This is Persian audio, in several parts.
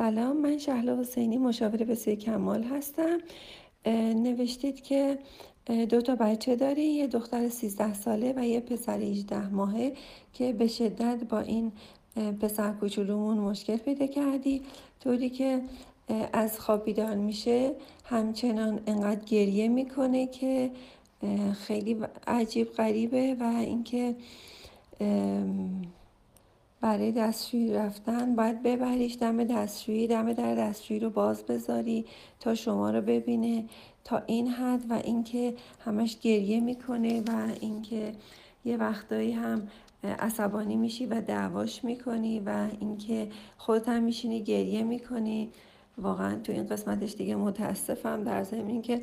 سلام من شهلا حسینی مشاور بسیار کمال هستم. نوشتید که دو تا بچه داری یه دختر 13 ساله و یه پسر 18 ماهه که به شدت با این پسر کوچولومون مشکل پیدا کردی. طوری که از خواب بیدار میشه همچنان انقدر گریه می‌کنه که خیلی عجیب غریبه و اینکه برای دستشویی رفتن باید ببریش دم دستشویی دم در دستشویی رو باز بذاری تا شما رو ببینه. تا این حد و اینکه همش گریه می‌کنه و اینکه یه وقتایی هم عصبانی میشی و دعواش می‌کنی و اینکه خودت هم میشینی گریه می‌کنی. واقعا تو این قسمتش دیگه متاسفم در ضمن که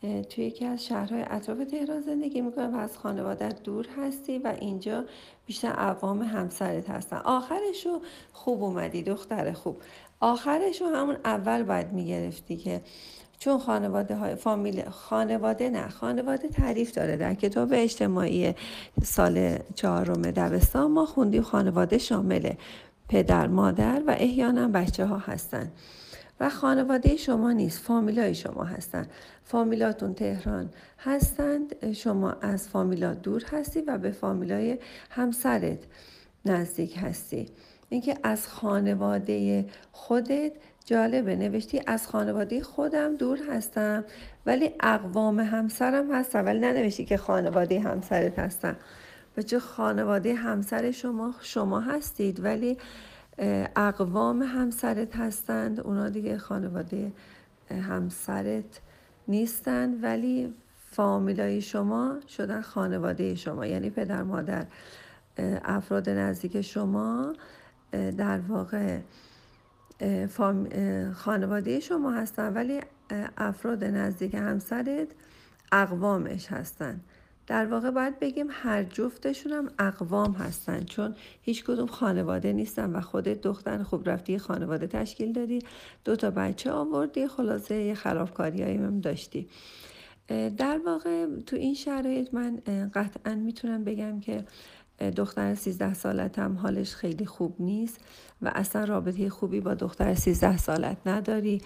توی یکی از شهرهای اطراف تهران زندگی می‌کنم و از خانواده دور هستی و اینجا بیشتر اقوام همسرت هستن. آخرش رو خوب اومدی دختر خوب. آخرش رو همون اول باید می‌گرفتی که چون خانواده های فامیل خانواده نه خانواده تعریف داره در کتاب اجتماعی سال چهارم دبستان ما خوندیم خانواده شامل پدر مادر و احیانا بچه ها هستن. و خانواده شما نیست فامیلای شما هستن. فامیلاتون تهران هستند شما از فامیلات دور هستی و به فامیلای همسرت نزدیک هستی. اینکه از خانواده خودت جالبه نوشتی از خانواده خودم دور هستم ولی اقوام همسرم هستم ولی ننوشتی که خانواده همسرت هستم چه خانواده همسر شما شما هستید ولی اقوام همسرت هستند. اونا دیگه خانواده همسرت نیستند ولی فامیلای شما شدن خانواده شما. یعنی پدر مادر افراد نزدیک شما در واقع خانواده شما هستن ولی افراد نزدیک همسرت اقوامش هستن. در واقع باید بگیم هر جفتشون هم اقوام هستن چون هیچ کدوم خانواده نیستن و خودت دختر خوب رفتی خانواده تشکیل دادی. دو تا بچه آوردی خلاصه یه خرابکاری هم داشتی. در واقع تو این شرایط من قطعا می‌تونم بگم که دختر 13 سالتم حالش خیلی خوب نیست و اصلا رابطه خوبی با دختر 13 سالت نداری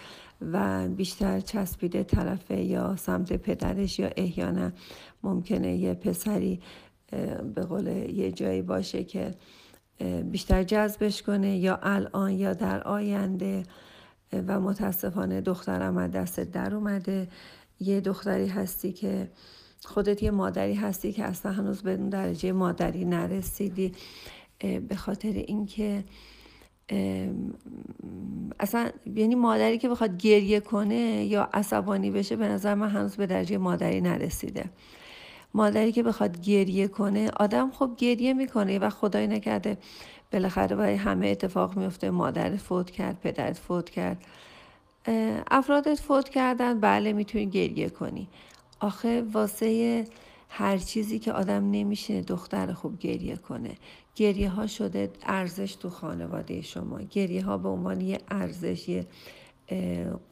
و بیشتر چسبیده طرفه یا سمت پدرش یا احیانا ممکنه یه پسری به قول یه جایی باشه که بیشتر جذبش کنه یا الان یا در آینده. و متاسفانه دخترم از دست در اومده. یه دختری هستی که خودت یه مادری هستی که اصلا هنوز به درجه مادری نرسیدی به خاطر اینکه اصلا یعنی مادری که بخواد گریه کنه یا عصبانی بشه به نظر من هنوز به درجه مادری نرسیده. مادری که بخواد گریه کنه آدم خب گریه می‌کنه و خدای نکرده بالاخره برای همه اتفاق میفته مادرت فوت کرد پدرت فوت کرد. افرادت فوت کردن بله می‌تونی گریه کنی. آخه واسه هر چیزی که آدم نمیشه دختر خوب گریه کنه. گریه ها شده ارزش تو خانواده شما. گریه ها به عنوان یه ارزش یه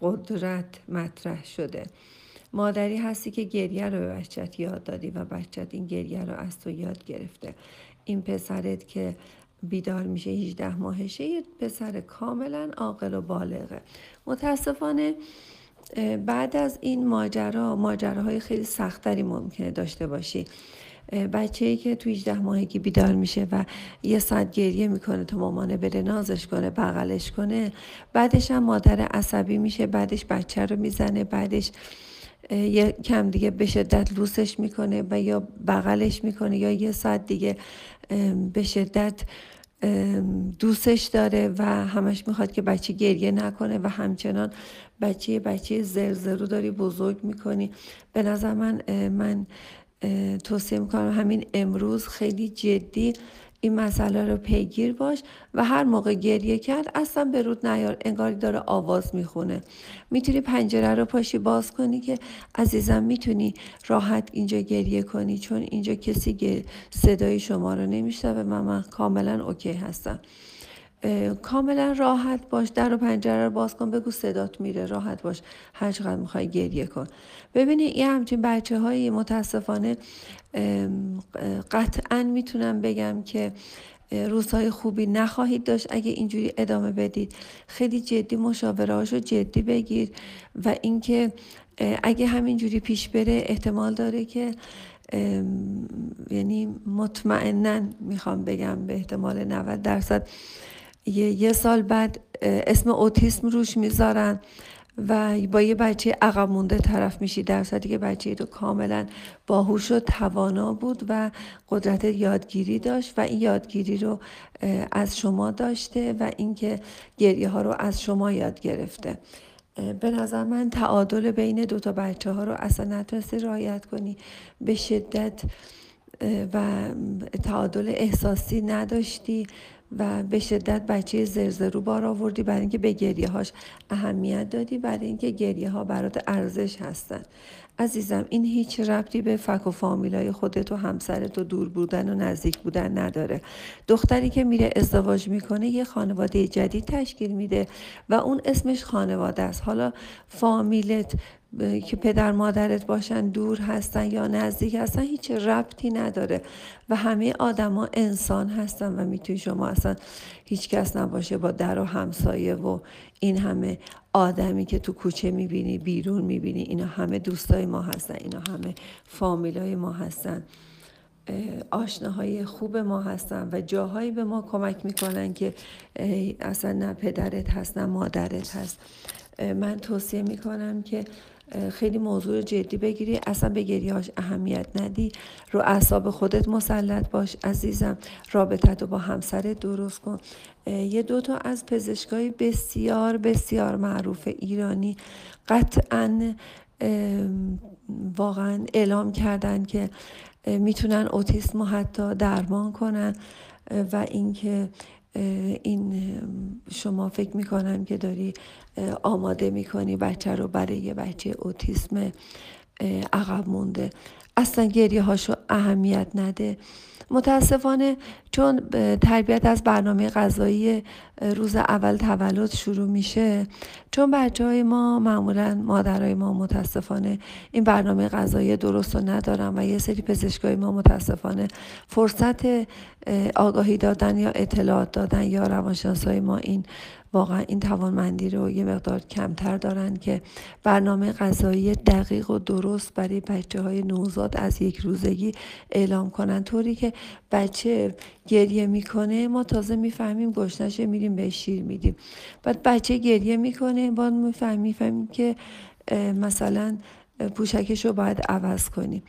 قدرت مطرح شده. مادری هستی که گریه رو به بچت یاد دادی و بچت این گریه رو از تو یاد گرفته. این پسرت که بیدار میشه 18 ماهشه یه پسر کاملا عاقل و بالغه. متاسفانه بعد از این ماجرا ماجراهای خیلی سختری ممکنه داشته باشی. بچه ای که تو 18 ماهگی بیدار میشه و یه ساعت گریه می‌کنه تا مامانه بره نازش کنه بغلش کنه بعدش هم مادر عصبی میشه بعدش بچه رو می‌زنه بعدش یه کم دیگه به شدت لوسش می‌کنه و یا بغلش می‌کنه یا یه ساعت دیگه به شدت دوستش داره و همش می‌خواد که بچه گریه نکنه و همچنان بچه بچه زرزرو داری بزرگ می‌کنی. به نظر من من توصیه می‌کنم همین امروز خیلی جدی این مسئله رو پیگیر باش و هر موقع گریه کرد اصلا به رود نیار انگاری داره آواز می‌خونه. می‌تونی پنجره رو پاشی باز کنی که عزیزم می‌تونی راحت اینجا گریه کنی چون اینجا کسی صدای شما رو نمیشنوه و من کاملا اوکی هستم. کاملا راحت باش. در و پنجره رو باز کن بگو صدات میره. راحت باش. هر چقدر می‌خوای گریه کن. ببینی یه همچین بچه های متاسفانه قطعا می‌تونم بگم که روزهای خوبی نخواهید داشت. اگه اینجوری ادامه بدید خیلی جدی مشاوره هاشو جدی بگیر و اینکه اگه همینجوری پیش بره احتمال داره که یعنی مطمئنا می‌خوام بگم به احتمال 90 درصد یه, سال بعد اسم اوتیسم روش می‌ذارن و با یه بچه عقب مونده طرف میشی. در صورتی که بچه تو کاملا باهوش و توانا بود و قدرت یادگیری داشت و این یادگیری رو از شما داشته و اینکه گریه ها رو از شما یاد گرفته. به نظر من تعادل بین دو تا بچه ها رو اصلا نتونستی رعایت کنی. به شدت و تعادل احساسی نداشتی و به شدت بچه زرزه رو بار آوردی. برای اینکه به گریه هاش اهمیت دادی. برای اینکه گریه ها برات ارزش هستن. عزیزم این هیچ ربطی به فک و فامیلای خودت و همسرت و دور بودن و نزدیک بودن نداره. دختری که میره ازدواج می‌کنه یه خانواده جدید تشکیل میده و اون اسمش خانواده است. حالا فامیلت که پدر مادرت باشن دور هستن یا نزدیک هستن هیچ ربطی نداره. و همه آدما انسان هستن و می‌تونی شما اصلا هیچ کس نباشه با در و همسایه و این همه آدمی که تو کوچه می‌بینی بیرون می‌بینی. اینا همه دوستای ما هستن اینا همه فامیلای ما هستن. آشناهای خوب ما هستن و جاهایی به ما کمک می‌کنن که اصلا نه پدرت هست نه مادرت هست. من توصیه می‌کنم که خیلی موضوع جدی بگیری. اصلا به گریهاش اهمیت ندی. رو اعصاب خودت مسلط باش عزیزم. رابطت رو با همسرت درست کن. یه دوتا از پزشکای بسیار بسیار معروف ایرانی قطعا واقعا اعلام کردن که می‌تونن اوتیسم حتی درمان کنن و اینکه این شما فکر می‌کنم که داری آماده می‌کنی بچه رو برای یه بچه اوتیسم عقب مونده. اصلا گریه هاشو اهمیت نده. متاسفانه چون تربیت از برنامه غذایی روز اول تولد شروع میشه چون بچه های ما معمولا مادرای ما متاسفانه این برنامه غذایی درست رو ندارن و یه سری پزشکای ما متاسفانه فرصت آگاهی دادن یا اطلاعات دادن یا روانشناسای ما این واقعا این توانمندی رو یه مقدار کمتر دارن که برنامه غذایی دقیق و درست برای بچه های نوزاد از یک روزگی اعلام کنن. طوری که بچه گریه می‌کنه ما تازه می‌فهمیم گشنشه میریم به شیر میدیم. بعد بچه گریه می‌کنه بعد می‌فهمیم که مثلا پوشکش رو باید عوض کنیم.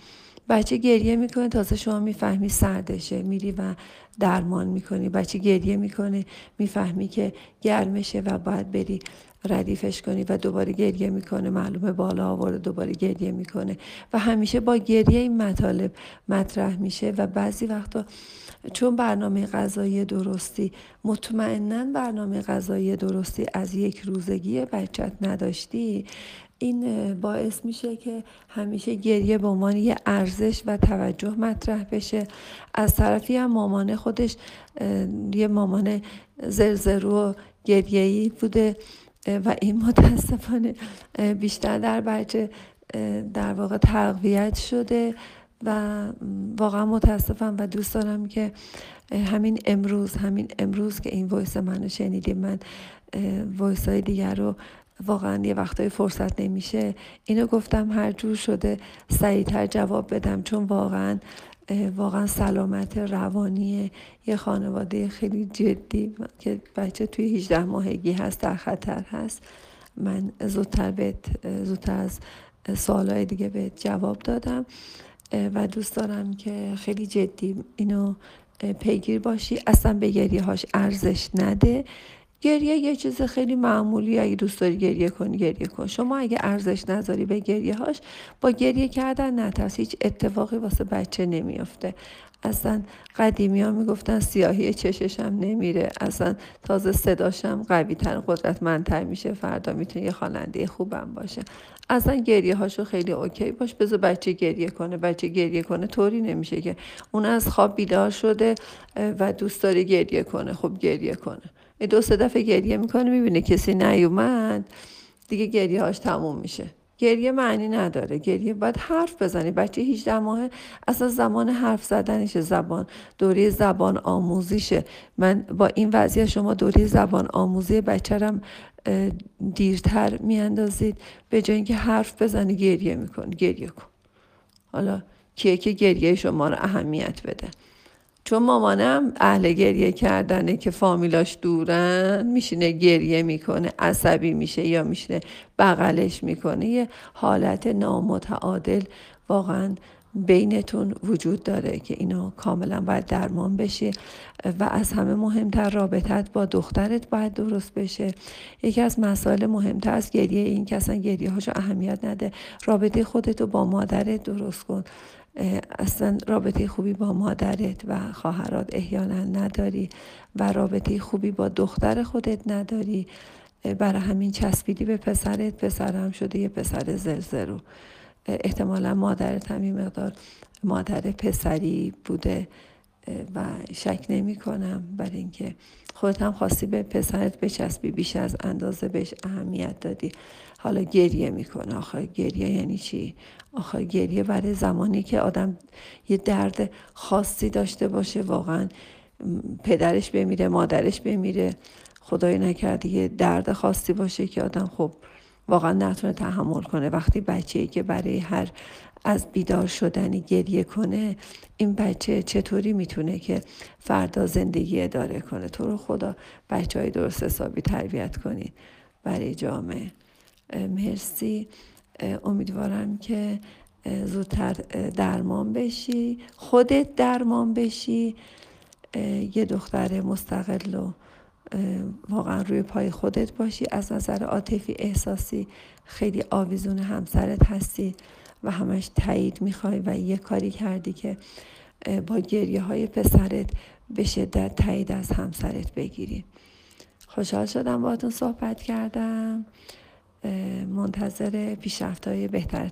بچه گریه می‌کنه تازه شما می‌فهمی سردشه. میری و درمان می‌کنی. بچه گریه می‌کنه می‌فهمی که گرمشه و باید بری ردیفش کنی و دوباره گریه می‌کنه. معلومه بالا آورده دوباره گریه می‌کنه. و همیشه با گریه این مطالب مطرح میشه و بعضی وقتا چون برنامه غذایی درستی مطمئنا برنامه غذایی درستی از یک روزگی بچت نداشتی این باعث میشه که همیشه گریه به عنوان یه ارزش و توجه مطرح بشه. از طرفی هم مامان خودش یه مامان زرزرو گریهی بوده و این متاسفانه بیشتر در بچه در واقع تقویت شده. و واقعا متاسفم و دوست دارم که همین امروز همین امروز که این voice منو شنیدیم من voice های دیگر رو واقعا یه وقتای فرصت نمیشه. اینو گفتم هر جور شده سریعتر جواب بدم چون واقعا واقعا سلامت روانی یه خانواده خیلی جدی که بچه توی 18 ماهگی هست در خطر هست. من زودتر بهت زودتر از سوالای دیگه بهت جواب دادم. و دوست دارم که خیلی جدی اینو پیگیر باشی. اصلا به گریه هاش ارزش نده. گریه یه چیز خیلی معمولی اگه دوست داری گریه کنی گریه کن. شما اگه ارزش نذاری به گریه هاش با گریه کردن نترس. هیچ اتفاقی واسه بچه نمیافته. اصلا قدیمی ها می‌گفتن سیاهی چششم نمیره. اصلا تازه صداشم قوی تر قدرتمندتر میشه. فردا می‌تونه یه خواننده خوبم باشه. اصلا گریه هاشو خیلی اوکی باش. بذار بچه گریه کنه. بچه گریه کنه طوری نمیشه که. اون از خواب بیدار شده و دوست داره گریه کنه. خب گریه کنه. دو سه دفعه گریه می‌کنه می‌بینه کسی نیومد. دیگه گریه هاش تموم میشه. گریه معنی نداره. گریه باید حرف بزنی. بچه 18 ماه اصلا زمان حرف زدنشه. زبان دوره زبان آموزیشه. من با این وضعیت شما دوره زبان آموزی بچرم دیرتر میاندازید. به جای اینکه حرف بزنی گریه میکن گریه کن. حالا کیه که گریه شما رو اهمیت بده؟ چون مامانم اهل گریه کردنه که فامیلاش دورن میشینه گریه می‌کنه عصبی میشه یا میشینه بغلش می‌کنه. یه حالت نامتعادل واقعا بینتون وجود داره که اینا کاملا باید درمان بشه و از همه مهمتر رابطت با دخترت باید درست بشه. یکی از مسائل مهمتر از گریه این که اصلا گریه هاشو اهمیت نده. رابطه خودتو با مادرت درست کن. اصلا رابطه خوبی با مادرت و خواهرات احیانا نداری و رابطه خوبی با دختر خودت نداری. برای همین چسبیدی به پسرت. پسرم شده یه پسر زلزلو. احتمالا مادرت هم مقدار مادر پسری بوده و شک نمی کنم. برای اینکه خودت هم خواستی به پسرت بچسبی بیش از اندازه بهش اهمیت دادی. حالا گریه می‌کنه آخه گریه یعنی چی؟ آخه گریه برای زمانی که آدم یه درد خاصی داشته باشه واقعا پدرش بمیره مادرش بمیره. خدای نکرده یه درد خاصی باشه که آدم خب واقعا نتونه تحمل کنه. وقتی بچه ای که برای هر از بیدار شدنی گریه کنه این بچه چطوری می‌تونه که فردا زندگی اداره کنه؟ تو رو خدا بچه های درست حسابی تربیت کنید برای جامعه. مرسی. امیدوارم که زودتر درمان بشی. خودت درمان بشی. یه دختر مستقل و واقعا روی پای خودت باشی. از نظر عاطفی احساسی خیلی آویزون همسرت هستی و همش تایید می‌خوای و یه کاری کردی که با گریه های پسرت به شدت تایید از همسرت بگیری. خوشحال شدم باهاتون صحبت کردم. منتظر پیشرفت های بهترتون